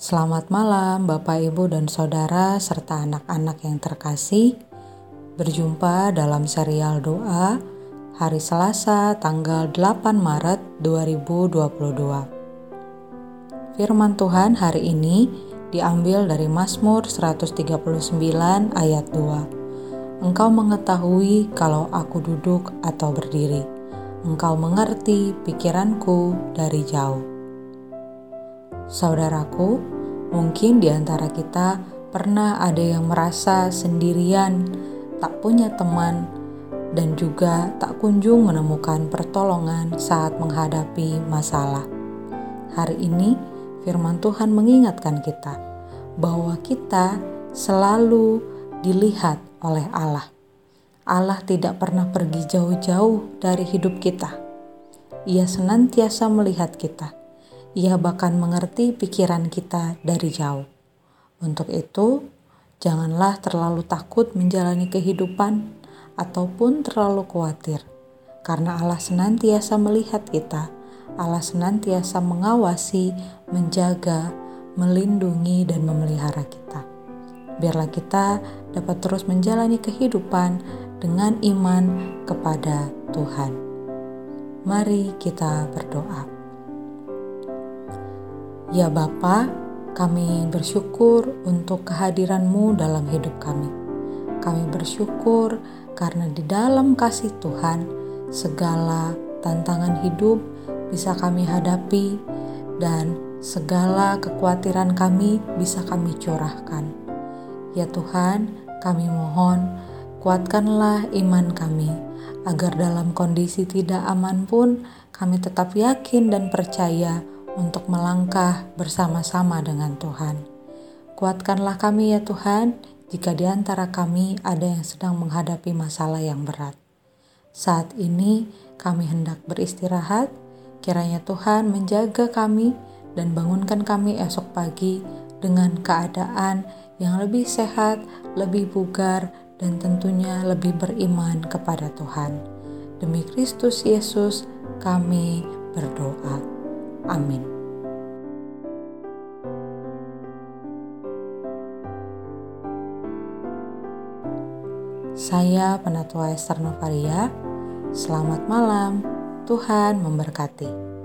Selamat malam, Bapak, Ibu, dan saudara, serta anak-anak yang terkasih. Berjumpa dalam serial doa hari Selasa, tanggal 8 Maret 2022. Firman Tuhan hari ini diambil dari Mazmur 139 ayat 2. Engkau mengetahui kalau aku duduk atau berdiri. Engkau mengerti pikiranku dari jauh. Saudaraku, mungkin di antara kita pernah ada yang merasa sendirian, tak punya teman, dan juga tak kunjung menemukan pertolongan saat menghadapi masalah. Hari ini, Firman Tuhan mengingatkan kita bahwa kita selalu dilihat oleh Allah. Allah tidak pernah pergi jauh-jauh dari hidup kita. Ia senantiasa melihat kita ia bahkan mengerti pikiran kita dari jauh. Untuk itu, janganlah terlalu takut menjalani kehidupan ataupun terlalu khawatir, karena Allah senantiasa melihat kita. Allah senantiasa mengawasi, menjaga, melindungi, dan memelihara kita. Biarlah kita dapat terus menjalani kehidupan dengan iman kepada Tuhan. Mari kita berdoa. Ya Bapa, kami bersyukur untuk kehadiranmu dalam hidup kami. Kami bersyukur karena di dalam kasih Tuhan, segala tantangan hidup bisa kami hadapi dan segala kekhawatiran kami bisa kami curahkan. Ya Tuhan, kami mohon kuatkanlah iman kami agar dalam kondisi tidak aman pun kami tetap yakin dan percaya untuk melangkah bersama-sama dengan Tuhan. Kuatkanlah kami ya Tuhan, jika di antara kami ada yang sedang menghadapi masalah yang berat. Saat ini kami hendak beristirahat, kiranya Tuhan menjaga kami dan bangunkan kami esok pagi dengan keadaan yang lebih sehat, lebih bugar, dan tentunya lebih beriman kepada Tuhan. Demi Kristus Yesus, kami berdoa. Amin. Saya Penatua Esther Novaria. Selamat malam. Tuhan memberkati.